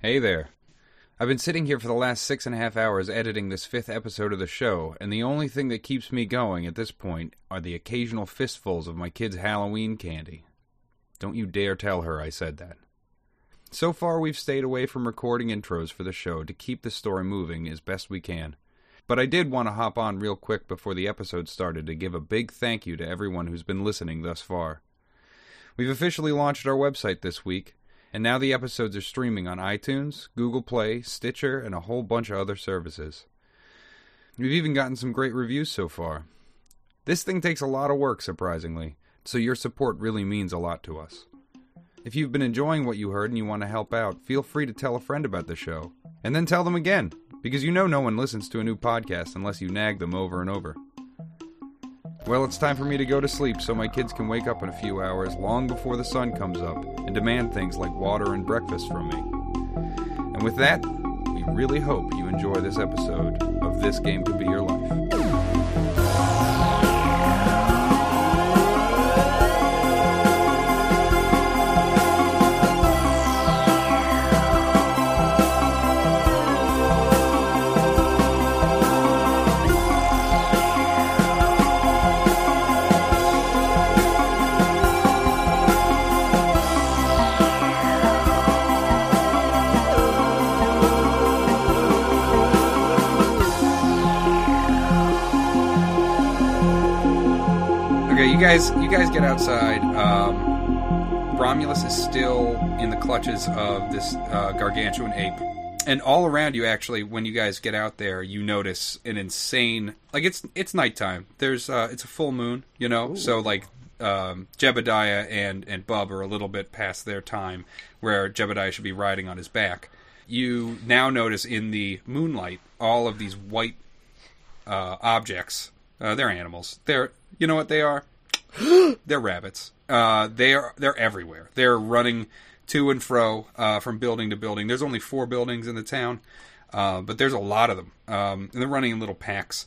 Hey there. I've been sitting here for the last six and a half hours editing this fifth episode of the show, and the only thing that keeps me going at this point are the occasional fistfuls of my kid's Halloween candy. Don't you dare tell her I said that. So far, we've stayed away from recording intros for the show to keep the story moving as best we can. But I did want to hop on real quick before the episode started to give a big thank you to everyone who's been listening thus far. We've officially launched our website this week, and now the episodes are streaming on iTunes, Google Play, Stitcher, and a whole bunch of other services. We've even gotten some great reviews so far. This thing takes a lot of work, surprisingly, so your support really means a lot to us. If you've been enjoying what you heard and you want to help out, feel free to tell a friend about the show. And then tell them again, because you know no one listens to a new podcast unless you nag them over and over. Well, it's time for me to go to sleep so my kids can wake up in a few hours long before the sun comes up and demand things like water and breakfast from me. And with that, we really hope you enjoy this episode of This Game Could Be Your Life. You guys, you guys get outside. Um, Romulus is still in the clutches of this uh, gargantuan ape, and all around you, actually, when you guys get out there, you notice an insane. Like it's it's nighttime. There's uh, it's a full moon, you know. So like um, Jebediah and and Bub are a little bit past their time, where Jebediah should be riding on his back. You now notice in the moonlight all of these white uh, objects. Uh, they're animals. They're you know what they are? they're rabbits. Uh, they are they're everywhere. They're running to and fro uh, from building to building. There's only four buildings in the town, uh, but there's a lot of them, um, and they're running in little packs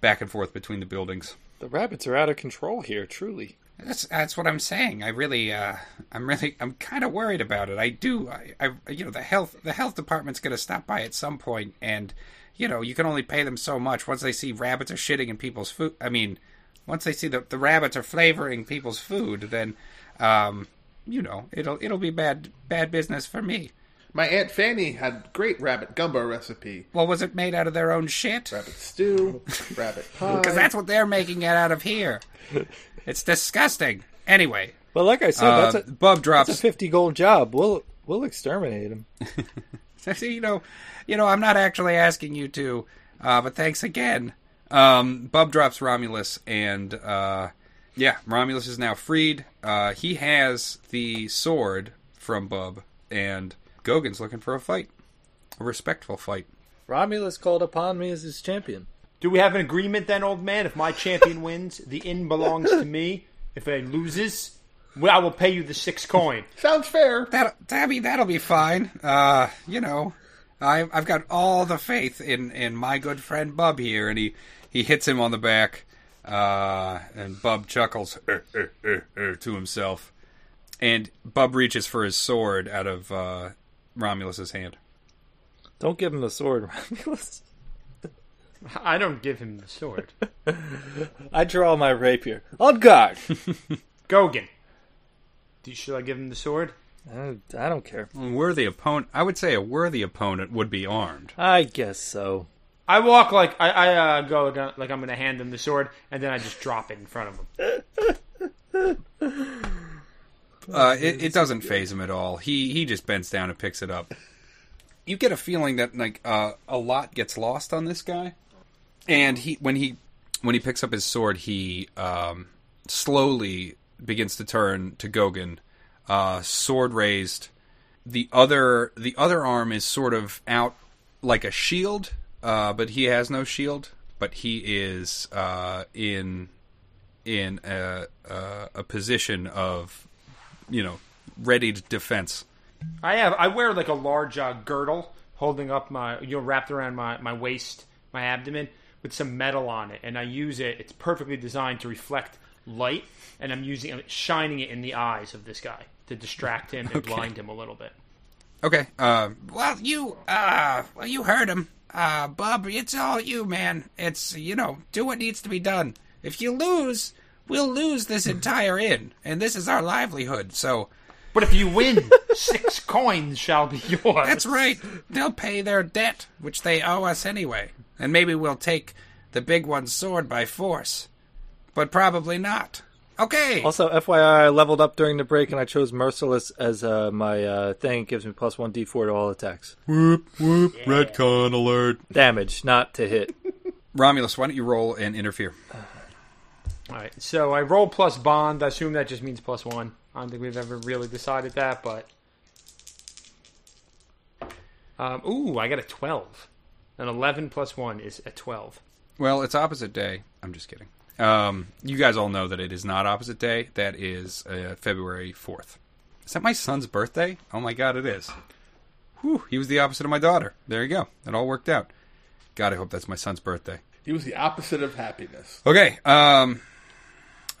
back and forth between the buildings. The rabbits are out of control here, truly. That's that's what I'm saying. I really, uh, I'm really, I'm kind of worried about it. I do, I, I, you know, the health, the health department's going to stop by at some point, and you know, you can only pay them so much. Once they see rabbits are shitting in people's food, I mean, once they see the the rabbits are flavoring people's food, then, um, you know, it'll it'll be bad bad business for me. My aunt Fanny had great rabbit gumbo recipe. Well, was it made out of their own shit? Rabbit stew, rabbit pie. Because that's what they're making it out of here. It's disgusting. Anyway, Well, like I said, uh, that's a Bub drops. that's a fifty gold job. We'll we'll exterminate them. you know, you know, I'm not actually asking you to, uh, but thanks again. Um, Bub drops Romulus, and uh, yeah, Romulus is now freed. Uh, he has the sword from Bub, and Gogan's looking for a fight, a respectful fight. Romulus called upon me as his champion. Do we have an agreement then, old man? If my champion wins, the inn belongs to me. If it loses, well, I will pay you the six coin. Sounds fair. That, I mean, that'll be fine. Uh, you know, I, I've got all the faith in, in my good friend Bub here, and he, he hits him on the back, uh, and Bub chuckles "Er, er, er, er," to himself, and Bub reaches for his sword out of uh, Romulus's hand. Don't give him the sword, Romulus. I don't give him the sword. I draw my rapier. On guard. Gogan. Do, should I give him the sword? I, I don't care. A worthy opponent, I would say, a worthy opponent would be armed. I guess so. I walk like I, I uh, go like I'm going to hand him the sword, and then I just drop it in front of him. Uh, it, it doesn't faze him at all. He he just bends down and picks it up. You get a feeling that like uh, a lot gets lost on this guy, and he when he when he picks up his sword, he um, slowly begins to turn to Gogan, uh, sword raised. The other the other arm is sort of out like a shield, uh, but he has no shield. But he is uh, in in a, a, a position of you know ready to defense. I have I wear like a large uh, girdle holding up my you know wrapped around my my waist, my abdomen with some metal on it, and I use it. It's perfectly designed to reflect light, and I'm using I'm shining it in the eyes of this guy to distract him and blind him a little bit. Okay. Uh, Well, you, uh, well, you heard him. Uh, Bub, it's all you, man. It's, you know, do what needs to be done. If you lose, we'll lose this entire inn, and this is our livelihood, so But if you win, six coins shall be yours. that's right. They'll pay their debt, which they owe us anyway. And maybe we'll take the big one's sword by force. But probably not. Okay. Also, FYI, I leveled up during the break and I chose Merciless as uh, my uh, thing. It gives me plus one d4 to all attacks. whoop whoop. Redcon alert. Damage, not to hit. Romulus, why don't you roll and interfere? All right. So I roll plus bond. I assume that just means plus one. I don't think we've ever really decided that, but. Um, ooh, I got a 12. An 11 plus 1 is a 12. Well, it's opposite day. I'm just kidding. Um, you guys all know that it is not opposite day. That is uh, February 4th. Is that my son's birthday? Oh my god, it is. Whew, he was the opposite of my daughter. There you go. It all worked out. God, I hope that's my son's birthday. He was the opposite of happiness. Okay, um,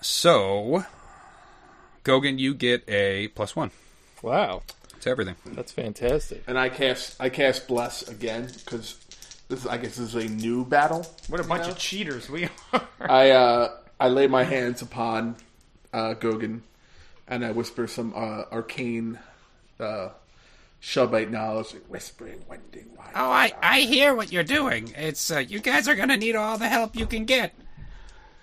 so, Gogan, you get a plus one Wow, to everything. that's fantastic. And I cast I cast bless again because this I guess this is a new battle. What a bunch know? of cheaters we are. I uh, I lay my hands upon uh, Gogan, and I whisper some uh, arcane uh, Shubite knowledge, like whispering, wending, wide. Oh, I, I hear what you're doing. It's, uh, you guys are gonna need all the help you can get.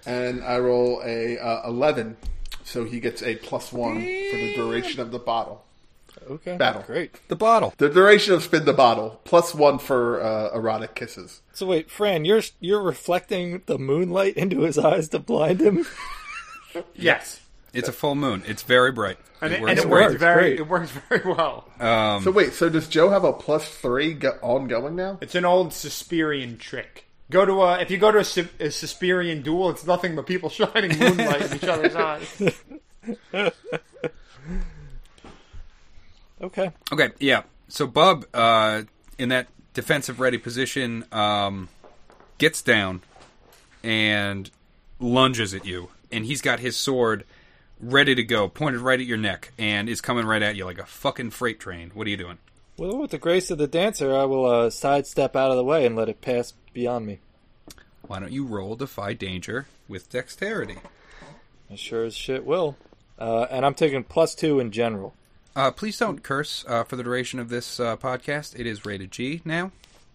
and I roll a uh, eleven, so he gets a plus one for the duration of the bottle. Okay, Battle. great. The bottle. The duration of spin the bottle plus one for uh, erotic kisses. So wait, Fran, you're you're reflecting the moonlight into his eyes to blind him. yes. It's a full moon. It's very bright. And it, works and it great. works very great. it works very well. so wait, so does Joe have a plus three go- ongoing now? It's an old Suspirian trick. Go to a if you go to a, Sus- a Suspirian duel, it's nothing but people shining moonlight in each other's eyes. Okay, Okay, yeah. So Bub, uh, in that defensive ready position, um, gets down and lunges at you, and he's got his sword ready to go, pointed right at your neck, and is coming right at you like a fucking freight train. What are you doing? well, with the grace of the dancer, I will uh, sidestep out of the way and let it pass beyond me. Why don't you roll defy danger with dexterity? I sure as shit will. Uh, and I'm taking plus two in general. Uh, please don't curse uh, for the duration of this uh, podcast. It is rated G now.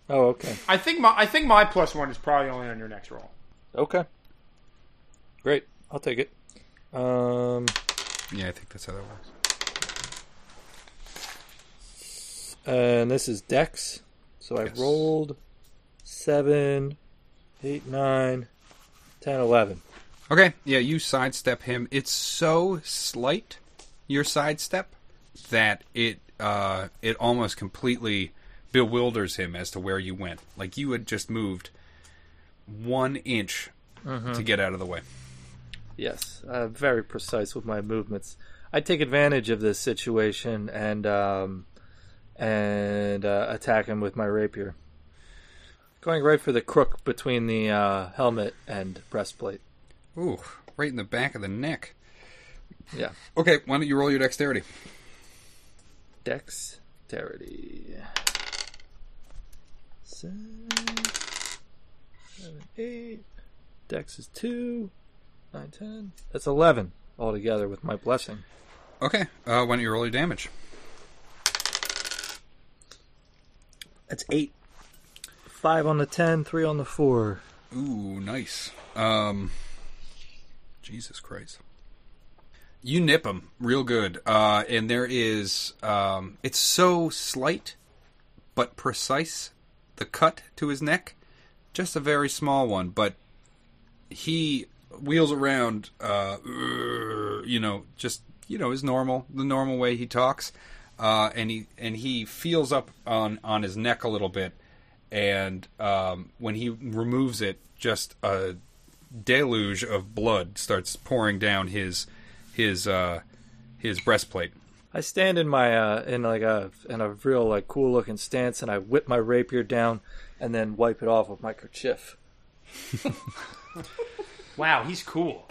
Oh, okay, I think my I think my plus one is probably only on your next roll. okay, great. I'll take it. Um, Yeah, I think that's how that works. and this is Dex. So I Yes. rolled seven, eight, nine, ten, eleven. Okay, yeah, you sidestep him. It's so slight, your sidestep, that it uh, it almost completely bewilders him as to where you went. Like you had just moved one inch to get out of the way. Yes, uh, very precise with my movements. I take advantage of this situation and um, and uh, attack him with my rapier, going right for the crook between the uh, helmet and breastplate. Ooh, right in the back of the neck. Yeah, Okay, why don't you roll your dexterity? Dexterity. Six, seven, eight. Dex is two, nine, ten. That's eleven altogether with my blessing. Okay, uh, why don't you roll your damage? That's eight. Five on the ten, three on the four. Ooh, nice. Um, Jesus Christ. You nip him real good, uh, and there is um, it's so slight but precise. The cut to his neck, just a very small one, but he wheels around. Uh, you know, just you know his normal, the normal way he talks, uh, and he and he feels up on on his neck a little bit, and um, when he removes it, just a deluge of blood starts pouring down his his uh, his breastplate. I stand in my uh, in like a in a real like cool looking stance, and I whip my rapier down, and then wipe it off with my kerchief. Wow, he's cool.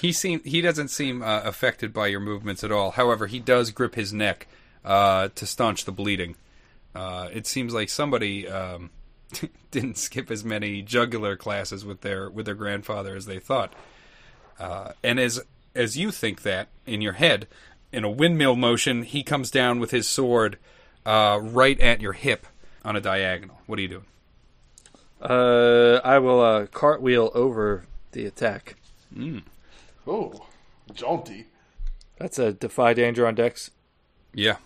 He seem he doesn't seem uh, affected by your movements at all. However, he does grip his neck uh, to staunch the bleeding. Uh, it seems like somebody um, didn't skip as many jugular classes with their with their grandfather as they thought. Uh, and as as you think that in your head, in a windmill motion, he comes down with his sword uh, right at your hip on a diagonal. What are you doing? Uh, I will uh, cartwheel over the attack. Oh, jaunty. That's a defy danger on Dex. Yeah.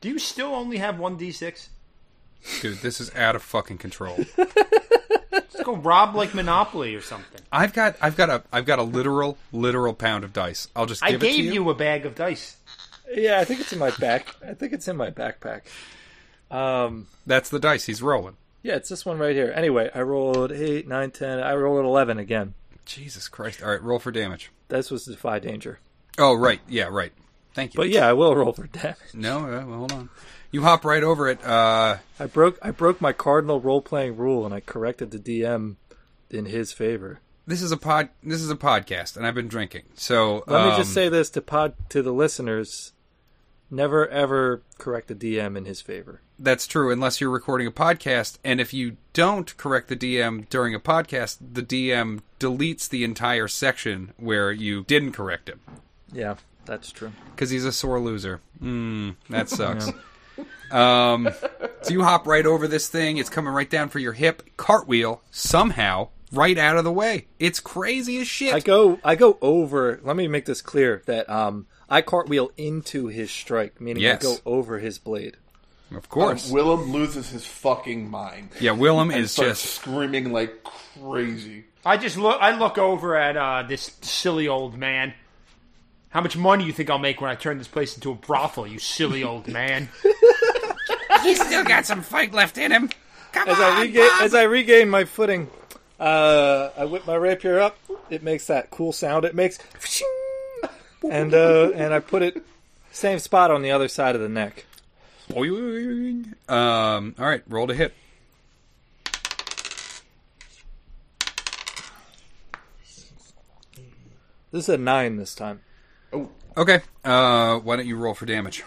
Do you still only have one d6? Dude, this is out of fucking control. Let's go rob like Monopoly or something. I've got I've got a I've got a literal literal pound of dice. I'll just I give it to gave you. you a bag of dice. Yeah, I think it's in my back. I think it's in my backpack. Um, That's the dice he's rolling. yeah, it's this one right here. Anyway, I rolled 8, 9, 10. I rolled 11 again. Jesus Christ. All right, roll for damage. This was defy danger. Oh, right. Yeah, right. Thank you. But yeah, I will roll for damage. No, uh, well, hold on. You hop right over it. Uh, I broke I broke my cardinal role playing rule and I corrected the DM in his favor. this is a pod. This is a podcast, and I've been drinking. So Let me um, just say this to pod to the listeners: never ever correct the DM in his favor. that's true unless you're recording a podcast. And if you don't correct the DM during a podcast, the DM deletes the entire section where you didn't correct him Yeah, that's true. because he's a sore loser. Mm, that sucks. Um, so you hop right over this thing. It's coming right down for your hip. Cartwheel somehow right out of the way. It's crazy as shit. I go I go over. Let me make this clear that um I cartwheel into his strike, meaning Yes. I go over his blade. of course. Willem loses his fucking mind. yeah, Willem And is just screaming like crazy. I just look. I look over at uh, this silly old man. How much money you think I'll make when I turn this place into a brothel? You silly old man. He's still got some fight left in him. Come As on, I regain Bob. as I regain my footing, uh, I whip my rapier up. It makes that cool sound. It makes, and uh, and I put it same spot on the other side of the neck. Boing. Um, all right, roll to hit. This is a nine this time, Okay. Uh, why don't you roll for damage?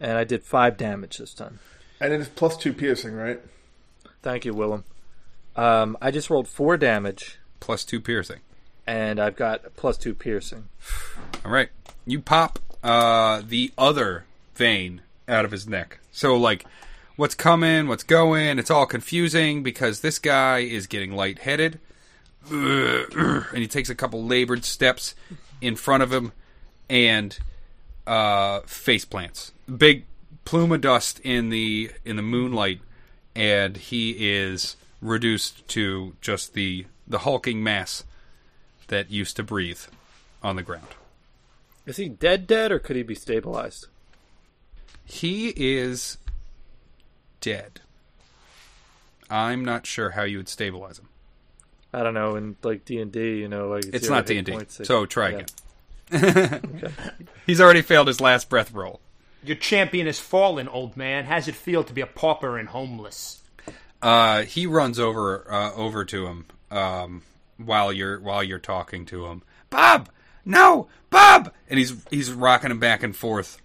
and I did five damage this time. And it is plus two piercing, right? Thank you, Willem. Um, I just rolled four damage, Plus two piercing. and I've got plus two piercing. All right. You pop uh, the other vein out of his neck. So, like, what's coming, what's going, it's all confusing because this guy is getting lightheaded. And he takes a couple labored steps in front of him and uh, face plants. Big plume of dust in the in the moonlight, and he is reduced to just the the hulking mass that used to breathe on the ground. Is he dead, dead, or could he be stabilized? He is dead. I'm not sure how you would stabilize him. I don't know. In like D and D, you know, like It's not D and D. so try yeah. again. He's already failed his last breath roll. Your champion has fallen, old man. How's it feel to be a pauper and homeless? Uh, he runs over uh, over to him um, while you're while you're talking to him. Bob, no, Bob, and he's he's rocking him back and forth.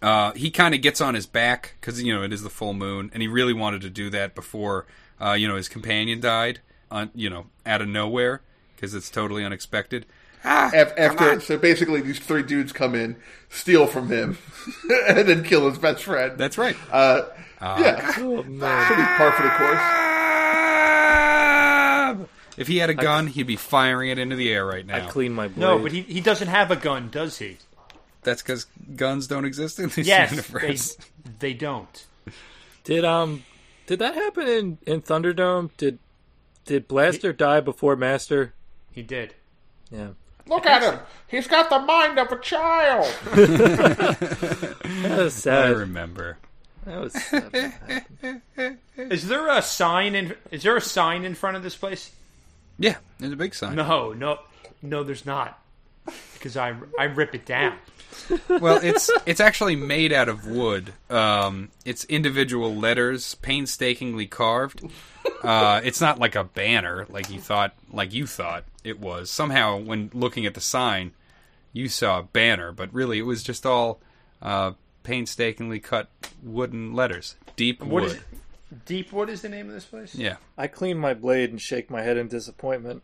Uh, he kind of gets on his back because you know it is the full moon, and he really wanted to do that before uh, you know his companion died. On you know out of nowhere because it's totally unexpected. Ah, After so basically these three dudes come in, steal from him, and then kill his best friend. That's right. uh, yeah, Oh man! pretty par for the course. If he had a gun, he'd be firing it into the air right now. I clean my blade. No, but he, he doesn't have a gun, does he? That's because guns don't exist in this Yes, they, they don't. Did um did that happen in in Thunderdome? Did did Blaster die before Master? He did. Yeah. Look at him. He's got the mind of a child. That was I remember. That was Is there a sign in? Is there a sign in front of this place? Yeah, there's a big sign. No, no, no. There's not. Because I I rip it down. Well, it's it's actually made out of wood. Um, it's individual letters, painstakingly carved. Uh, it's not like a banner, like you thought, like you thought. it was. Somehow, when looking at the sign, you saw a banner, but really it was just all uh, painstakingly cut wooden letters. Deep What wood. is Deepwood is the name of this place? Yeah. I clean my blade and shake my head in disappointment.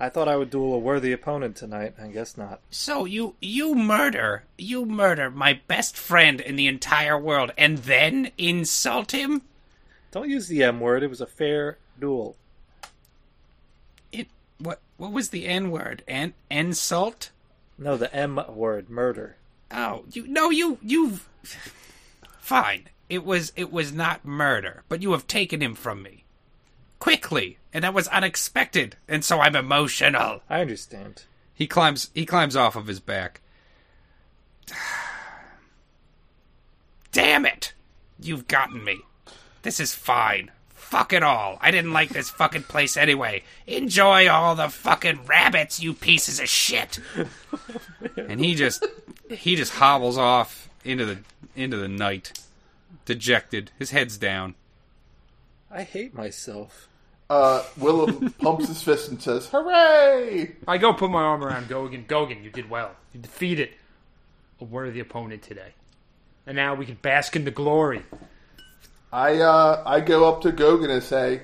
I thought I would duel a worthy opponent tonight. I guess not. So you you murder you murder my best friend in the entire world and then insult him? Don't use the M word. It was a fair duel. It what what was the N word? An insult? No, the M word, murder. Oh, you no you you've Fine. It was it was not murder, but you have taken him from me. Quickly, and that was unexpected, and so I'm emotional. I understand. He climbs. He climbs off of his back. Damn it! You've gotten me. This is fine. Fuck it all. I didn't like this fucking place anyway. Enjoy all the fucking rabbits, you pieces of shit. and he just he just hobbles off into the into the night, dejected. His head's down. I hate myself. Uh, Willem pumps his fist and says, "Hooray!" I go put my arm around Gogan. Gogan, you did well. You defeated a worthy opponent today. And now we can bask in the glory. I uh, I go up to Gogan and say,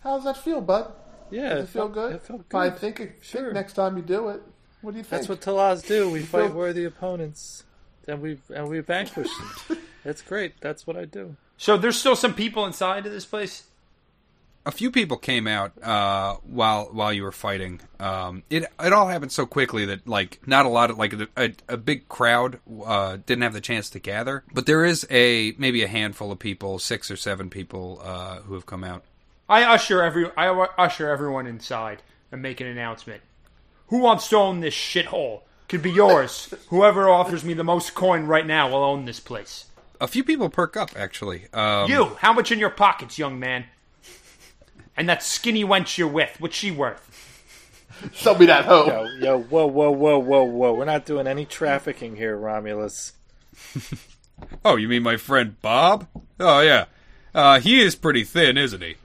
"How does that feel, bud? Yeah, Does it feel good? It felt I think, it, Sure. think next time you do it. What do you think? That's what Talaz do. We fight worthy opponents, and we and we vanquish them. That's great. That's what I do. So there's still some people inside of this place? A few people came out uh, while while you were fighting. Um, it it all happened so quickly that like not a lot of like a, a, big crowd uh, didn't have the chance to gather. But there is a maybe a handful of people, six or seven people uh, who have come out. I usher every I usher everyone inside and make an announcement. Who wants to own this shithole? Could be yours. Whoever offers me the most coin right now will own this place. A few people perk up actually. Um, You, how much in your pockets, young man? And that skinny wench you're with, what's she worth? Sell me that hoe. Yo, yo, whoa, whoa, whoa, whoa, whoa. We're not doing any trafficking here, Romulus. Oh, you mean my friend Bob? Oh yeah, uh, he is pretty thin, isn't he?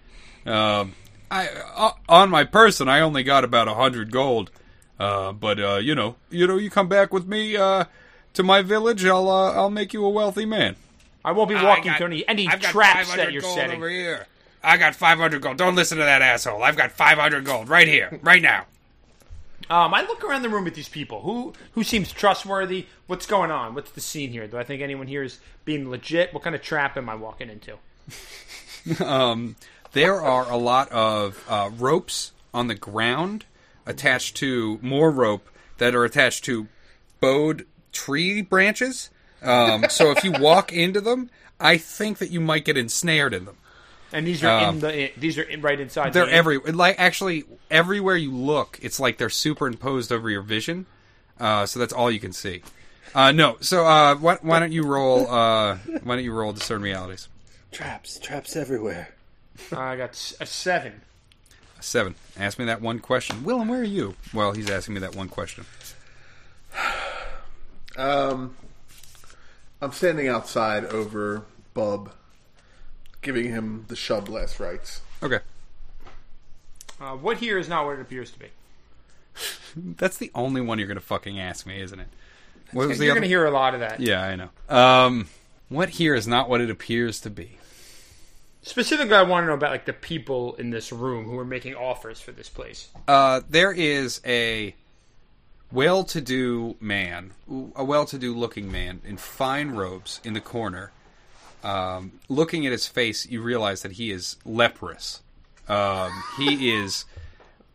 Um, I uh, on my person, I only got about a hundred gold. Uh, but uh, you know, you know, you come back with me uh, to my village, I'll uh, I'll make you a wealthy man. I won't be walking got- through any, any traps that you're setting. over here. I got 500 gold. Don't listen to that asshole. I've got 500 gold right here, right now. Um, I look around the room at these people. Who who seems trustworthy? What's going on? What's the scene here? Do I think anyone here is being legit? What kind of trap am I walking into? Um, there are a lot of uh, ropes on the ground attached to more rope that are attached to bowed tree branches. Um, so if you walk into them, I think that you might get ensnared in them. And these are Um, in the these are in, right inside. They're the every like actually everywhere you look, it's like they're superimposed over your vision. Uh, so that's all you can see. Uh, no, so uh, why, why don't you roll? Uh, why don't you roll discern realities? Traps, traps everywhere. I got a seven. A Seven. Ask me that one question. Willem, where are you? Well, he's asking me that one question. Um, I'm standing outside over Bub, giving him the shove last rites. Okay. Uh, what here is not what it appears to be. That's the only one you're going to fucking ask me, isn't it? What was the You're other? going to hear a lot of that. Yeah, I know. Um, what here is not what it appears to be. Specifically, I want to know about like the people in this room who are making offers for this place. Uh, there is a well-to-do man, a well-to-do looking man in fine robes in the corner. Um, looking at his face, you realize that he is leprous. Um, he is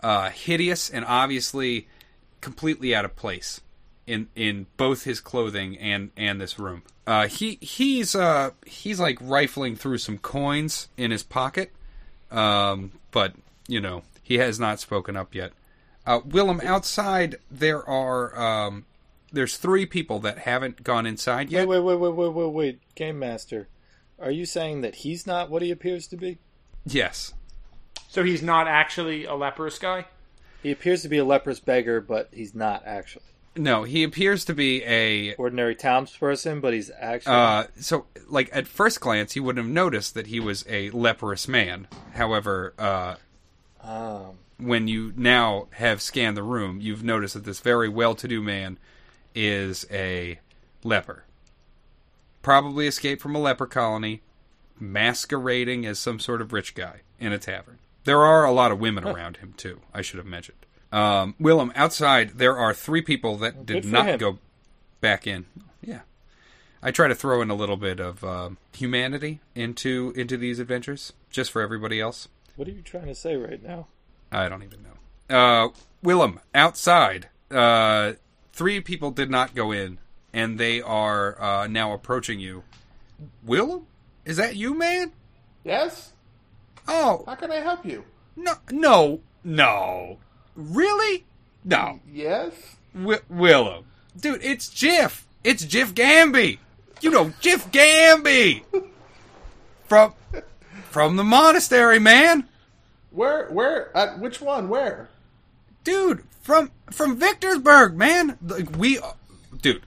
uh, hideous and obviously completely out of place in in both his clothing and and this room. Uh, he he's uh, he's like rifling through some coins in his pocket, um, but you know he has not spoken up yet. Uh, Willem, outside there are um, there's three people that haven't gone inside yet. Wait, wait, wait, wait, wait, wait, wait. Game Master, are you saying that he's not what he appears to be? Yes, So he's not actually a leprous guy. He appears to be a leprous beggar, but he's not actually. no, he appears to be a Ordinary townsperson, but he's actually. Uh, so, like at first glance, you wouldn't have noticed that he was a leprous man. However, uh, um, when you now have scanned the room, you've noticed that this very well-to-do man is a leper. Probably escaped from a leper colony, masquerading as some sort of rich guy in a tavern. There are a lot of women around him too. I should have mentioned. Um, Willem, outside there are three people that did not him. go back in. Yeah, I try to throw in a little bit of um humanity into into these adventures, just for everybody else. What are you trying to say right now? I don't even know. Uh, Willem, outside, uh, three people did not go in, and they are uh, now approaching you. Willem, is that you, man? Yes? Oh How can I help you? no, no, no, really? No, Yes? Wi- Willem, dude, it's Jiff. It's Jiff Gamby. You know Jiff Gamby from from the monastery, man. Where, where, at which one, where? Dude from from Victorsburg, man. Like we, dude,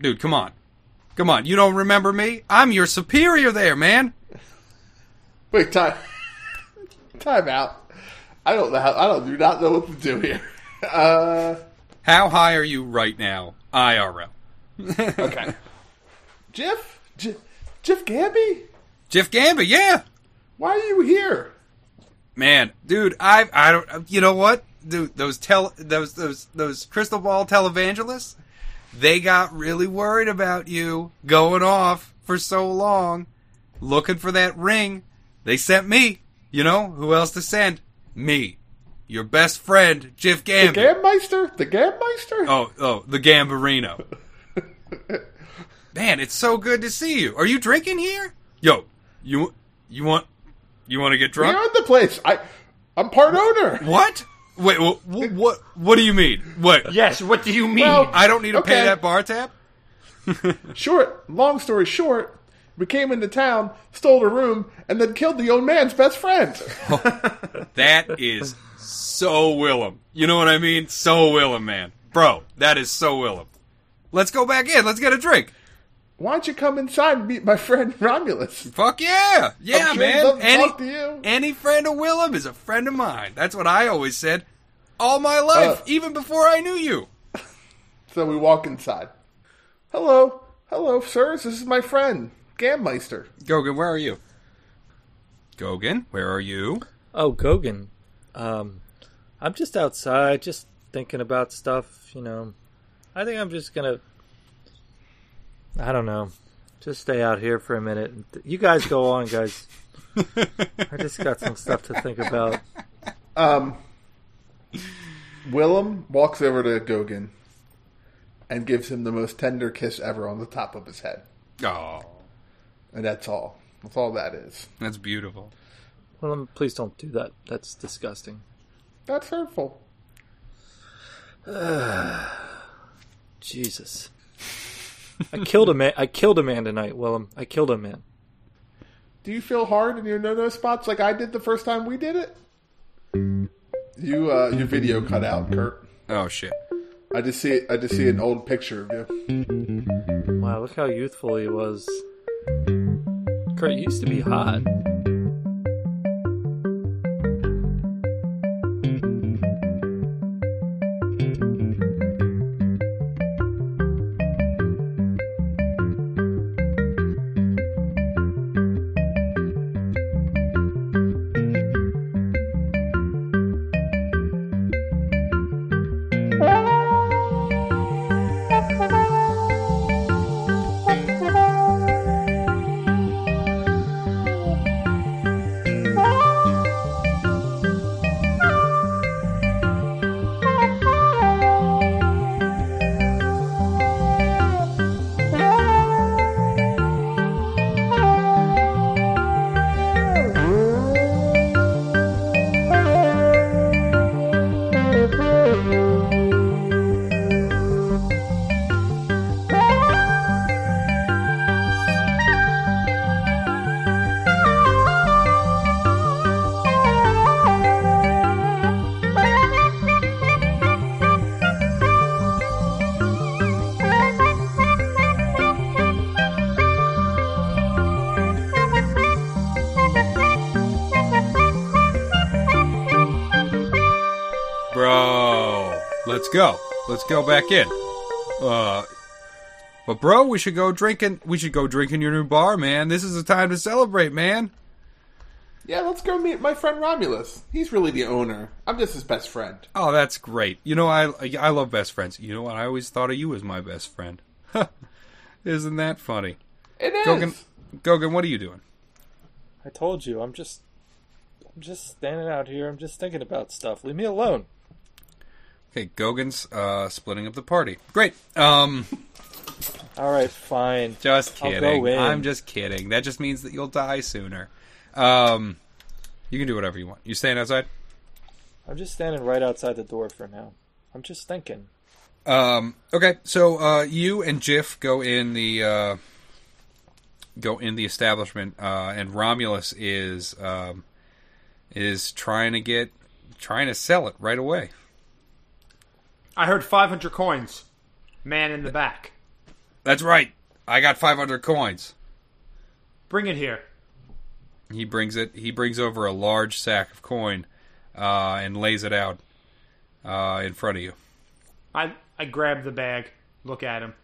dude, come on, come on. You don't remember me? I'm your superior there, man. Wait, time. time out. I don't know how, I don't, do not know what to do here. Uh, How high are you right now, IRL? okay. Jeff, Jeff, Jiff Gamby? Jeff Gamby, yeah, Why are you here? man, dude. I I don't. You know what, dude? Those tel those those those crystal ball televangelists, they got really worried about you going off for so long, looking for that ring. They sent me. You know who else to send? Me, your best friend, Jiff The Gamby. Gammeister? The Gammeister? Oh, oh, the Gambarino. Man, it's so good to see you. Are you drinking here? Yo, you you want you want to get drunk? own the place. I, I'm part owner. What? Wait, what, what? What do you mean? What? Yes, what do you mean? Well, I don't need to pay that bar tab. Short, long story short, we came into town, stole a room, and then killed the old man's best friend. That is so Willem. You know what I mean? So Willem, man, bro. That is so Willem. Let's go back in. Let's get a drink. Why don't you come inside and meet my friend Romulus? Fuck yeah, yeah, I'm sure man. love Any talk to you. any friend of Willem is a friend of mine. That's what I always said all my life, Uh, even before I knew you. So we walk inside. Hello, hello, sirs. This is my friend Gammeister. Gogan, where are you? Gogan, where are you? Oh, Gogan. Um, I'm just outside, just thinking about stuff. You know, I think I'm just gonna. I don't know. Just stay out here for a minute. You guys go on, guys. I just got some stuff to think about. Um, Willem walks over to Gogan and gives him the most tender kiss ever on the top of his head, Oh, and that's all. That's all that is. that's beautiful. Well, um, please don't do that. That's disgusting. That's hurtful. Jesus. I killed a man. I killed a man tonight, Willem. I killed a man. Do you feel hard in your no-no spots like I did the first time we did it? You, uh, your video cut out, Kurt. Oh shit. I just see, I just see an old picture of you. Wow, look how youthful he was. Kurt used to be hot. Let's go. Let's go back in. Uh, but bro, we should go drinking. We should go drinking your new bar, man. This is the time to celebrate, man. Yeah, let's go meet my friend Romulus. He's really the owner. I'm just his best friend. Oh, that's great. You know, I I love best friends. You know what? I always thought of you as my best friend. Isn't that funny? It is. Gogan, Gogan, what are you doing? I told you, I'm just, I'm just standing out here. I'm just thinking about stuff. Leave me alone. Okay, Gogan's uh, splitting up the party. Great. Um, All right, fine. just I'll kidding. go in. I'm just kidding. That just means that you'll die sooner. Um, you can do whatever you want. You staying outside? I'm just standing right outside the door for now. I'm just thinking. Um, okay, so uh, you and Jiff go in the uh, go in the establishment, uh, and Romulus is um, is trying to get trying to sell it right away. I heard 500 coins. Man in the back. That's right. I got 500 coins. Bring it here. He brings it. He brings over a large sack of coin uh, and lays it out uh, in front of you. I I grab the bag. Look at him.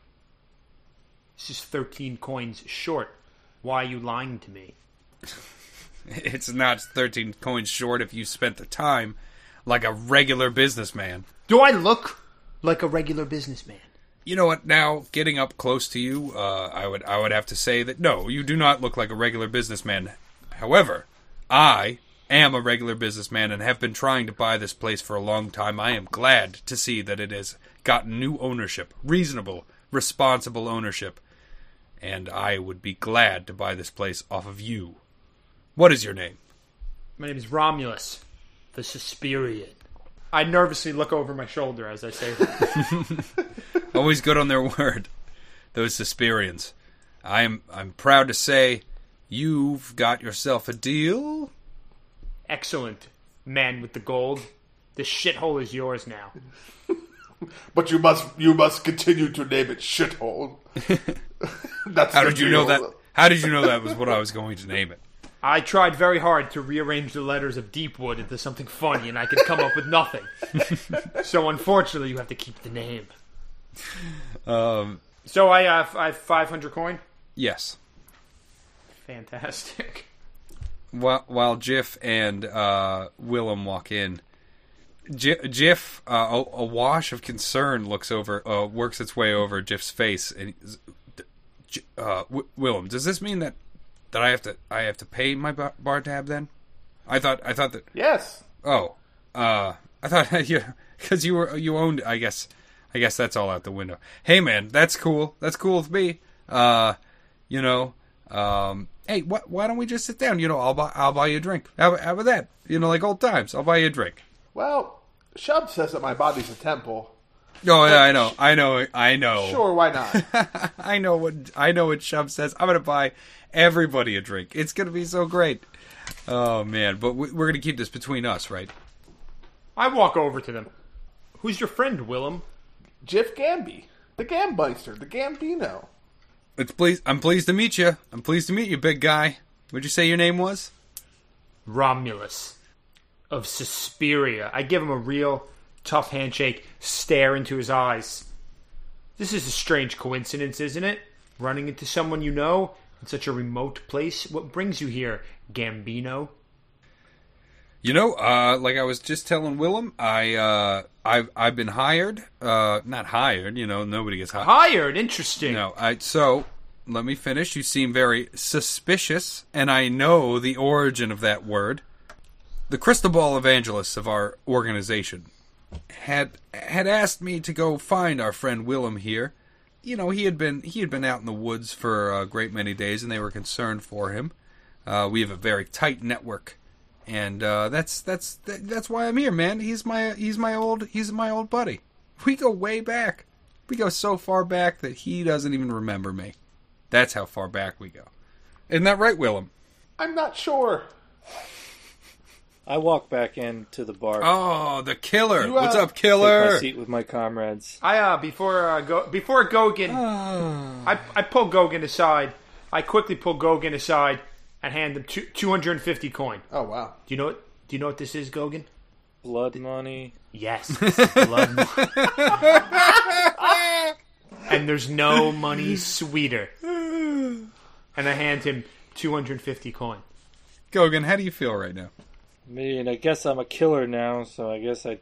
This is 13 coins short. Why are you lying to me? It's not 13 coins short if you spent the time like a regular businessman. Do I look like a regular businessman? You know what? Now, getting up close to you, uh, I would I would have to say that no, you do not look like a regular businessman. However, I am a regular businessman and have been trying to buy this place for a long time. I am glad to see that it has gotten new ownership, reasonable, responsible ownership, and I would be glad to buy this place off of you. What is your name? My name is Romulus, the Suspirian. I nervously look over my shoulder as I say that. Always good on their word. Those Suspirians. I am I'm proud to say you've got yourself a deal. Excellent, man with the gold. This shithole is yours now. But you must you must continue to name it shithole. That's How did you know that? How did you know that was what I was going to name it? I tried very hard to rearrange the letters of Deepwood into something funny, and I could come up with nothing. so unfortunately, you have to keep the name. Um, So I have I have 500 coin. yes. Fantastic. While while Jiff and uh, Willem walk in, Jiff, uh, a, a wash of concern looks over, uh, works its way over Jiff's face, and he's- uh, w- Willem, does this mean that that I have to I have to pay my bar, tab then? I thought I thought that Yes. Oh, uh, I thought you because you were you owned. I guess I guess that's all out the window. Hey, man, that's cool. That's cool with me. Uh, you know, um, hey, wh- why don't we just sit down? You know, I'll buy I'll buy you a drink. How, how about that? You know, like old times. I'll buy you a drink. Well, Shub says that my body's a temple. Oh yeah, I know, I know, I know. Sure, why not? I know what I know what Shub says. I'm gonna buy everybody a drink. It's gonna be so great. Oh man, but we, we're gonna keep this between us, right? I walk over to them. Who's your friend, Willem? Jiff Gamby, the Gambeister, the Gambino. It's pleased. I'm pleased to meet you. I'm pleased to meet you, big guy. What'd you say your name was? Romulus of Suspiria. I give him a real tough handshake, stare into his eyes. This is a strange coincidence, isn't it? Running into someone you know in such a remote place. What brings you here, Gambino? You know, uh, like I was just telling Willem, I, uh, I've, I've been hired. Uh, not hired. You know, nobody gets hired. Hired. Interesting. No, I. So let me finish. You seem very suspicious, and I know the origin of that word. The crystal ball evangelists of our organization had had asked me to go find our friend Willem here. You know, he had been he had been out in the woods for a great many days, and they were concerned for him. Uh, we have a very tight network, and uh, that's that's that, that's why I'm here, man. He's my he's my old he's my old buddy. We go way back. We go so far back that he doesn't even remember me. That's how far back we go. Isn't that right, Willem? I'm not sure. I walk back into the bar. Oh, the killer! You, uh, What's up, killer? take my seat with my comrades. I uh before uh, go before Gogan, I I pull Gogan aside. I quickly pull Gogan aside and hand him two, 250 coin. Oh wow. Do you know what? Do you know what this is, Gogan? blood money. Yes, it's the blood money. and there's no money sweeter. And I hand him 250 coin. Gogan, how do you feel right now? I mean, I guess I'm a killer now, so I guess I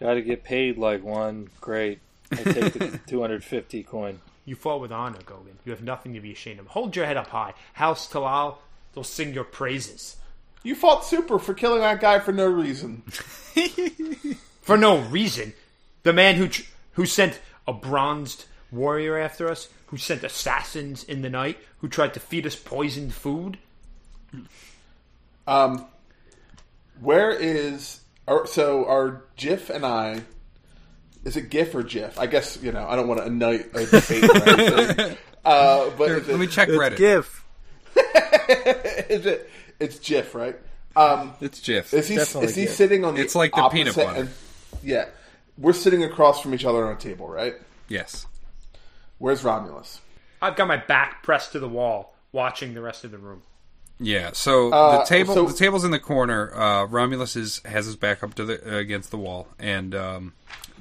got to get paid like one. Great. I take the 250 coin. You fought with honor, Gogan. You have nothing to be ashamed of. Hold your head up high. House Talal, they'll sing your praises. You fought super for killing that guy for no reason. For no reason. The man who who sent a bronzed warrior after us, who sent assassins in the night, who tried to feed us poisoned food. Um, where is or, so are Jiff and I? Is it GIF or JIF? I guess you know I don't want to annoy a debate or. Uh, but Here, is let it, me check Reddit. GIF. is it? It's JIF, right? Um, It's Jiff. is he Definitely is he GIF. sitting on the It's like the opposite peanut butter. end- yeah, we're sitting across from each other on a table, right? yes. Where's Romulus? I've got my back pressed to the wall, watching the rest of the room. Yeah. So Uh, the table, so- the table's in the corner. Uh, Romulus is has his back up to the uh, against the wall, and um,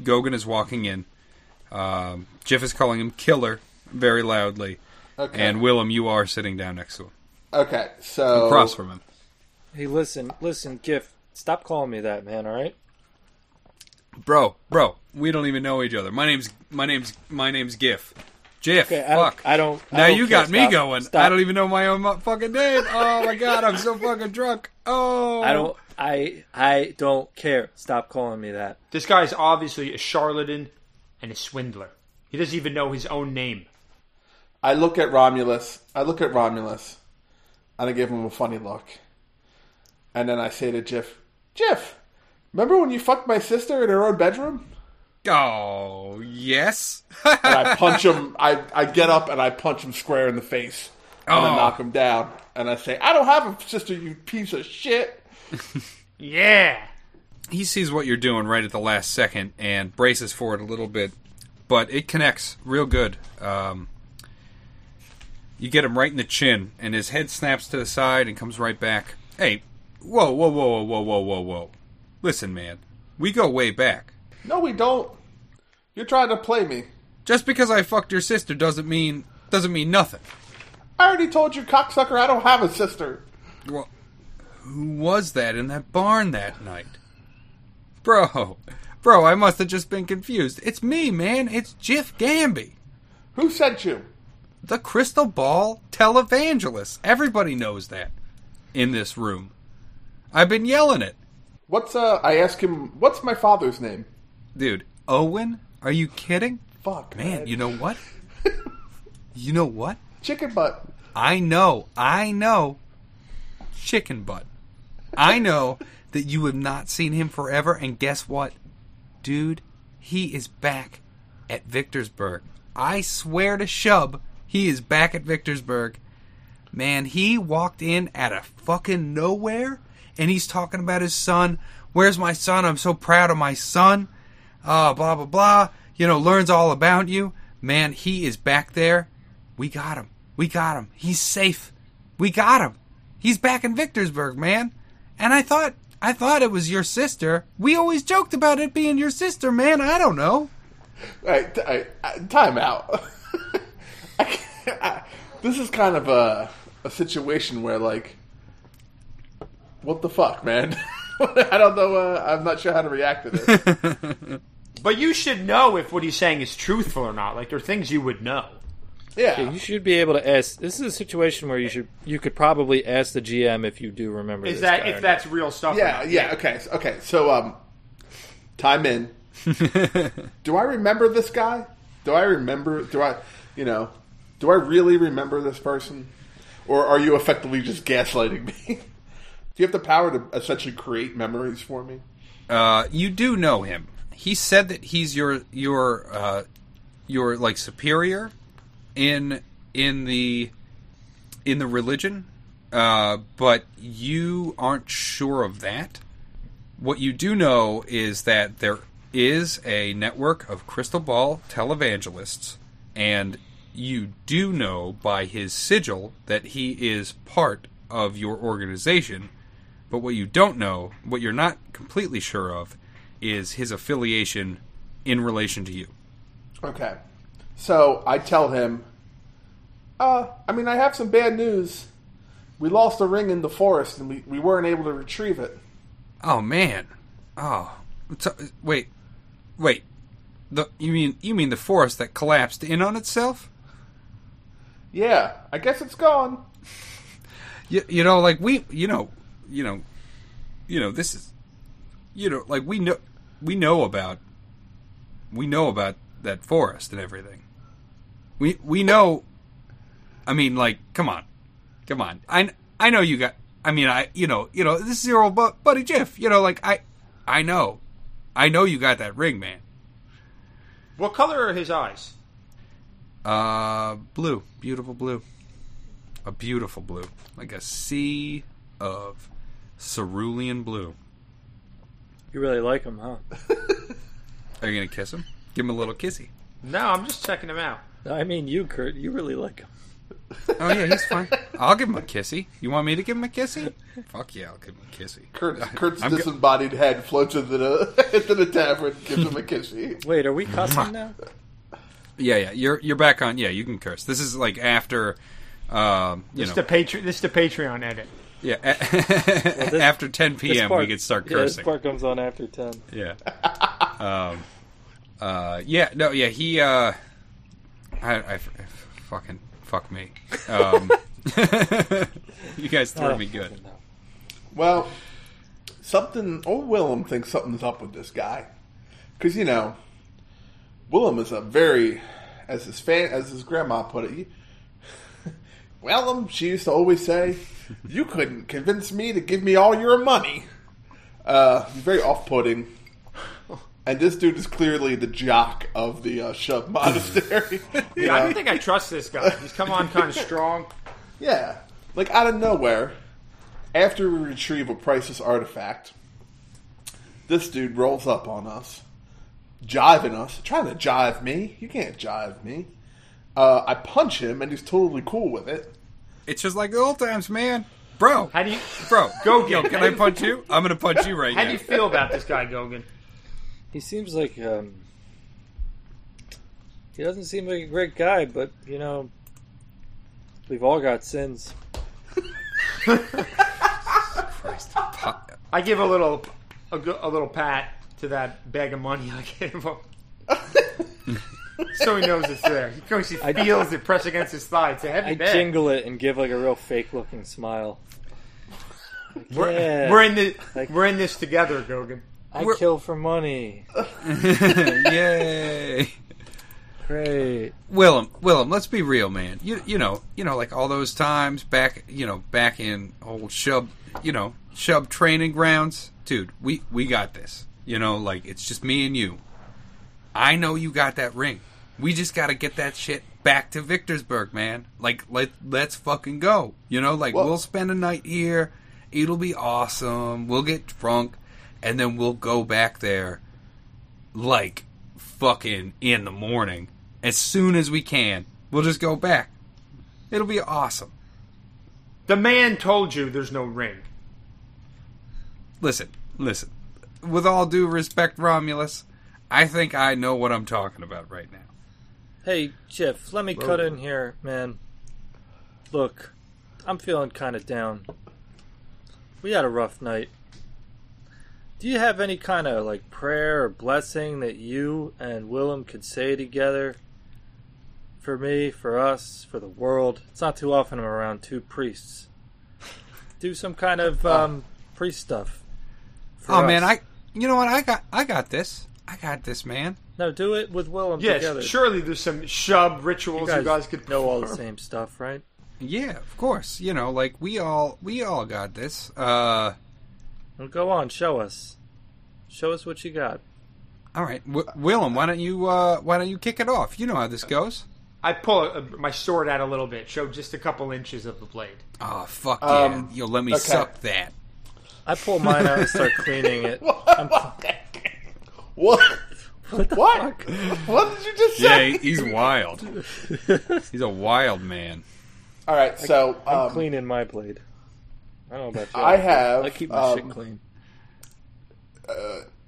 Gogan is walking in. Um, Jiff is calling him killer very loudly, Okay. and Willem, you are sitting down next to him, okay, so across from him. Hey, listen, listen, GIF. Stop calling me that, man. All right. Bro, bro, we don't even know each other. My name's my name's my name's Gif. Jiff. Okay, I don't- fuck. I don't- I now don't you care. got me Stop. going. Stop. I don't even know my own fucking name. Oh my god, I'm so fucking drunk. Oh. I don't. Oh. I I don't care. Stop calling me that. This guy is obviously a charlatan and a swindler. He doesn't even know his own name. I look at Romulus. I look at Romulus, and I give him a funny look, and then I say to Jiff, "Jiff, remember when you fucked my sister in her own bedroom?" Oh yes. And I punch him. I, I get up and I punch him square in the face, and I Oh. knock him down. And I say, "I don't have a sister, you piece of shit." Yeah. he sees what you're doing right at the last second and braces for it a little bit, but it connects real good. Um, you get him right in the chin, and his head snaps to the side and comes right back. Hey, whoa, whoa, whoa, whoa, whoa, whoa, whoa! Listen, man, we go way back. No, we don't. You're trying to play me. Just because I fucked your sister doesn't mean doesn't mean nothing. I already told you, cocksucker. I don't have a sister. Well, who was that in that barn that night? Bro, bro, I must have just been confused. It's me, man. It's Jiff Gamby. Who sent you? The crystal ball televangelist. Everybody knows that in this room. I've been yelling it. What's uh? I ask him, "What's my father's name?" Dude, Owen? Are you kidding? Fuck, Man, you know what? you know what? chicken butt. I know, I know. Chicken butt. I know that you have not seen him forever, and guess what? Dude, he is back at Victorsburg. I swear to Shub, he is back at Victorsburg. Man, he walked in at a fucking nowhere, and he's talking about his son. Where's my son? I'm so proud of my son. Uh, blah, blah, blah. You know, learns all about you. Man, he is back there. We got him. We got him. He's safe. We got him. He's back in Victorsburg, man. And I thought I thought it was your sister. We always joked about it being your sister, man. I don't know. Right, t- I, I, time out. I- this is kind of a a situation where like, what the fuck, man? I don't know. Uh, I'm not sure how to react to this. But you should know if what he's saying is truthful or not. Like, there are things you would know. Yeah, You should be able to ask. This is a situation where you should. You could probably ask the GM if you do remember. Is this that guy or if not. that's real stuff? or yeah, not. yeah. Okay, okay. So, um, time in. do I remember this guy? Do I remember? Do I, you know, do I really remember this person, or are you effectively just gaslighting me? do you have the power to essentially create memories for me? Uh, you do know him. He said that he's your your uh, your like superior in in the in the religion, uh, but you aren't sure of that. What you do know is that there is a network of crystal ball televangelists, and you do know by his sigil that he is part of your organization But what you don't know, what you're not completely sure of, is his affiliation in relation to you. Okay. So I tell him, uh, I mean, I have some bad news. We lost a ring in the forest and we, we weren't able to retrieve it. Oh man. Oh. T- wait. Wait. The you mean you mean the forest that collapsed in on itself? Yeah, I guess it's gone. You, you know like we you know you know you know this is you know like we know we know about we know about that forest and everything. We we know I mean like come on. Come on. I I know you got I mean I you know, you know this is your old bu- buddy Jeff. You know like I I know. I know you got that ring, man. What color are his eyes? Uh, blue, beautiful blue, a beautiful blue, like a sea of cerulean blue. You really like him, huh? Are you gonna kiss him? Give him a little kissy. No, I'm just checking him out. I mean, you, Kurt. You really like him. Oh yeah, he's fine. I'll give him a kissy. You want me to give him a kissy? Fuck yeah, I'll give him a kissy. Kurt, Kurt's I'm go- disembodied head floats into the into the tavern, gives him a kissy. Wait, are we cussing now? Yeah, yeah, you're you're back on. Yeah, you can curse. This is like after, um, you This know, the Patreon. This is the Patreon edit. Yeah, after 10 p.m. part- we could start Yeah, this part comes on after ten. Yeah. um. Uh. Yeah. No. Yeah. He. Uh. I. I, I fucking fuck me. Um. you guys threw Oh, me good. Well, something. Old Willem thinks something's up with this guy, because you know, Willem is a very, as his fan, as his grandma put it. He, Willem, she used to always say, "You couldn't convince me to give me all your money." Uh, very off-putting, and this dude is clearly the jock of the uh, Shub Monastery. Yeah, I don't think I trust this guy. He's come on kind of strong. Yeah. Like out of nowhere, after we retrieve a priceless artifact, this dude rolls up on us, jiving us, trying to jive me. You can't jive me. Uh, I punch him, and he's totally cool with it. It's just like the old times, man. Bro. How do you Bro. Go Yo, can I punch you? I'm gonna punch you right How now. How do you feel about this guy, Gogan? He seems like um, he doesn't seem like a great guy, but you know, we've all got sins. Christ. I give a little, a, a little pat to that bag of money I gave him, so he knows it's there. Of course, he feels it press against his thigh. It's a heavy I bag. jingle it and give like a real fake-looking smile. We're, Yeah. we're in the, Like- we're in this together, Gogan. I We're- kill for money. Yay. Great. Willem, Willem, let's be real, man. You you know, you know, like all those times back, you know, back in old Shub, you know, Shub training grounds, dude. We we got this. You know, like it's just me and you. I know you got that ring. We just got to get that shit back to Victorsburg, man. Like let let's fucking go. You know, like Well- we'll spend a night here. It'll be awesome. We'll get drunk, and then we'll go back there, like fucking in the morning as soon as we can. We'll just go back. It'll be awesome. The man told you there's no ring. Listen, listen. With all due respect, Romulus, I think I know what I'm talking about right now. Hey, Jeff, let me cut in here, man. Look, I'm feeling kind of down. We had a rough night. Do you have any kind of like prayer or blessing that you and Willem could say together? For me, for us, for the world. It's not too often I'm around two priests. Do some kind of um, priest stuff. for oh man. I you know what? I got I got this. I got this, man. no do it with Willem Yes, together. surely there's some shub You rituals guys, you guys could know all the same stuff, right? Yeah, of course. You know, like we all we all got this. Uh Well, go on, show us. Show us what you got. all right. W- Willem, why don't you uh why don't you kick it off? You know how this goes. I pull a, my sword out a little bit, show just a couple inches of the blade. Oh, fuck yeah. Um, Yo, let me okay. suck that. I pull mine out and start cleaning it. I'm, What? what the What? fuck? What did you just say? he- he's wild. He's a wild man. All right, so I'm um, cleaning my blade. I don't know about you. I have, I keep my shit um, clean.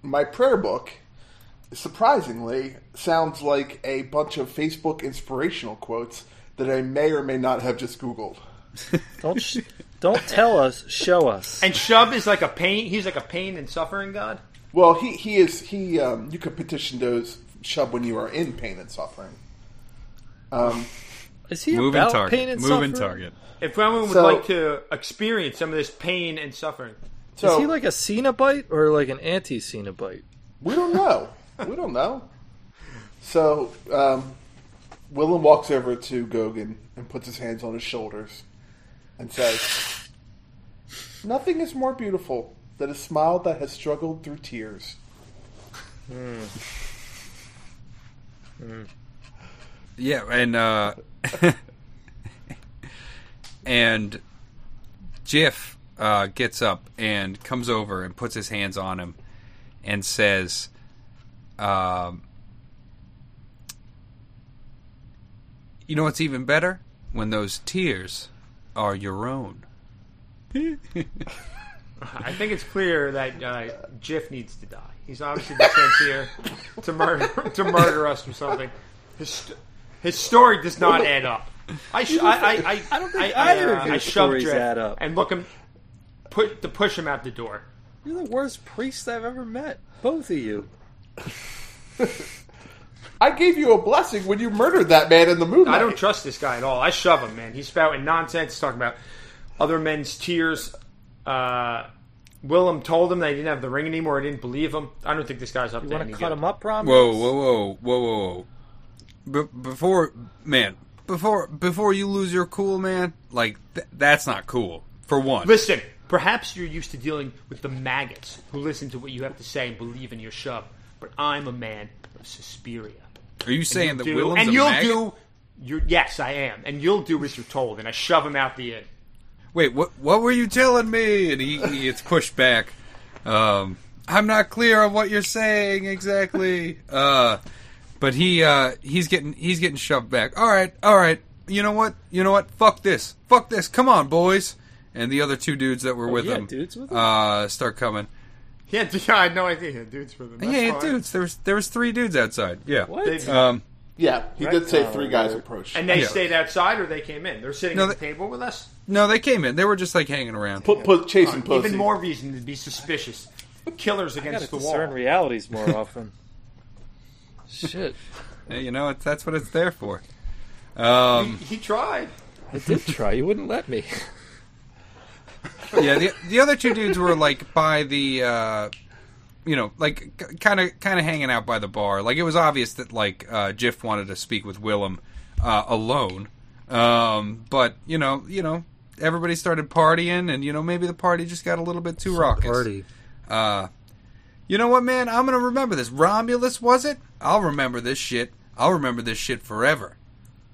my prayer book, surprisingly, sounds like a bunch of Facebook inspirational quotes that I may or may not have just Googled. Don't sh- don't tell us. Show us. And Shub is like a pain. He's like a pain and suffering god. Well, he he is he. Um, you could petition those shub when you are in pain and suffering. Um, Is he Moving about target. pain and Moving suffering? target. If anyone would So- like to experience some of this pain and suffering, so Is he like a Cenobite or like an anti-Cenobite? we don't know. we don't know. So um, Willem walks over to Gogan and puts his hands on his shoulders and says, "Nothing is more beautiful than a smile that has struggled through tears." Yeah, and uh and Jiff uh gets up and comes over and puts his hands on him and says um You know what's even better? When those tears are your own. I think it's clear that uh, Jiff needs to die. He's obviously been sent here to murder to murder us or something. His, st- his story does not add up. I sh- I, I, I, I don't think I, either uh, of your I shove stories Jiff add up. and look him put to push him out the door. You're the worst priest I've ever met. Both of you. I gave you a blessing when you murdered that man in the movie. I don't trust this guy at all. I shove him, man. He's spouting nonsense, talking about other men's tears. Uh, Willem told him that he didn't have the ring anymore. I didn't believe him. I don't think this guy's up You to want any to cut good. him up, Ron? Whoa, whoa, whoa, whoa, whoa, whoa! Be- before, man, before before you lose your cool, man, like th- that's not cool. For one, Listen, perhaps you're used to dealing with the maggots who listen to what you have to say and believe in your Shub. But I'm a man of Suspiria. are you saying And that you'll do- Willem's and a you'll maggot? do. You're, yes, I am, and you'll do as you're told. And I shove him out the inn. Wait, what? What were you telling me? And he, he gets pushed back. Um, I'm not clear on what you're saying exactly. Uh, but he uh, he's getting he's getting shoved back. All right, all right. You know what? You know what? Fuck this. Fuck this. Come on, boys. And the other two dudes that were with Oh, yeah, him, dudes with him? uh, start coming. Yeah, I had no idea. Dudes for them. yeah, yeah, dudes. There was there was three dudes outside. Yeah. What? Um, Yeah, he did say three guys Oh. approached. And they Yeah. stayed outside, or they came in. They're sitting No, at the they- table with us. no, they came in. They were just like hanging around. Put, put chasing pussy. Even more reason to be suspicious. Killers against the discern wall. realities more often. Shit. Hey, you know, it's, that's what it's there for. Um, He tried. I did try. You wouldn't let me. yeah, the the other two dudes were like by the, uh, you know, like kind of kind of hanging out by the bar. Like it was obvious that like uh, Jiff wanted to speak with Willem uh, alone, um, but you know, you know, everybody started partying, and you know, maybe the party just got a little bit too raucous. Uh, you know what, man? I'm gonna remember this. Romulus was it? I'll remember this shit. I'll remember this shit forever.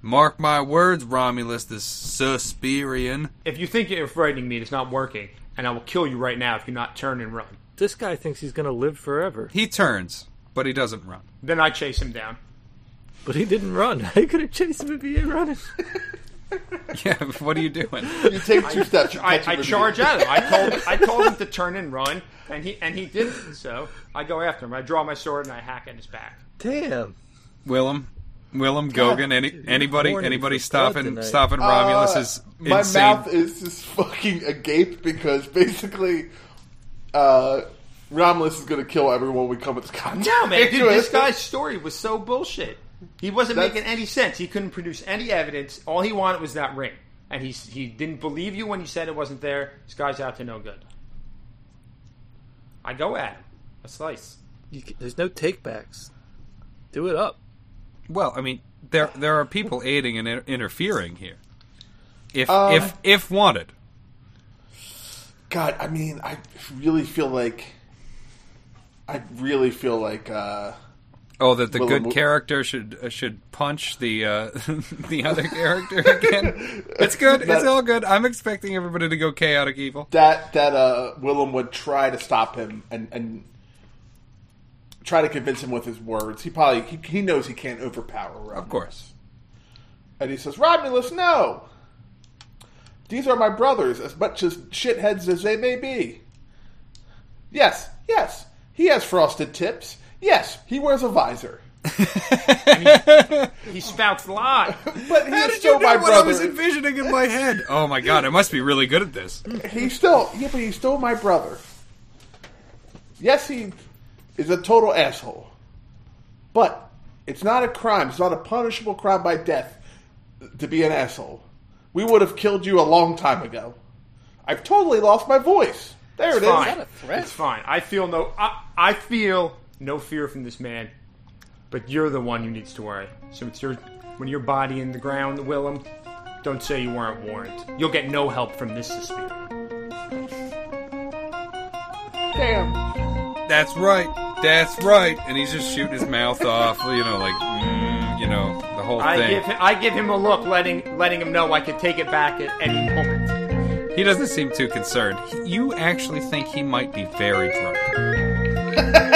Mark my words, Romulus, the Suspirian. If you think you're frightening me, it's not working, and I will kill you right now if you not turn and run. This guy thinks he's gonna live forever, He turns, but he doesn't run. Then I chase him down. but he didn't run. How could have chased him if he ain't running? Yeah, what are you doing? You take two steps. you I, I charge the- at him. I told I told him to turn and run, and he and he didn't. So I go after him. I draw my sword and I hack at his back. Damn. Willem, Willem, Gogan, any anybody, anybody stopping stopping Romulus Uh, is my mouth is just fucking agape because basically, uh, Romulus is going to kill everyone we come into contact No, man, dude, with. this guy's story was so bullshit. He wasn't That's- making any sense. He couldn't produce any evidence. All he wanted was that ring, and he he didn't believe you when you said it wasn't there. This guy's out to no good. I go at him. A slice. You, c- there's no takebacks. Do it up. Well, I mean, there there are people aiding and inter- interfering here. If Um, if if wanted, God, I mean, I really feel like, I really feel like, uh, oh, that the Willem- good character should uh, should punch the uh, the other character again. It's good. It's all good. I'm expecting everybody to go chaotic evil. that that uh, Willem would try to stop him and and try to convince him with his words. He probably he, he knows he can't overpower Romulus. Of course. And he says, Romulus, no. These are my brothers, as much as shitheads as they may be. Yes, yes, he has frosted tips. Yes, he wears a visor. He spouts a lot. But How he's did still you know my what brother. I was envisioning in my head? Oh my god, I must be really good at this. He's still, yeah, but he's still my brother. Yes, he is a total asshole. But it's not a crime. It's not a punishable crime by death to be an asshole. We would have killed you a long time ago. I've totally lost my voice. There it It's is. fine. that a threat? It's fine. I feel no. I, I feel no fear from this man, but you're the one who needs to worry. So it's your when your body in the ground, Willem. Don't say you weren't warned. You'll get no help from this Suspiria. Damn. That's right. That's right. And he's just shooting his mouth off, you know, like, mm, you know, the whole I thing. give him, I give him a look, letting letting him know I can take it back at any moment. He doesn't seem too concerned. You actually think he might be very drunk.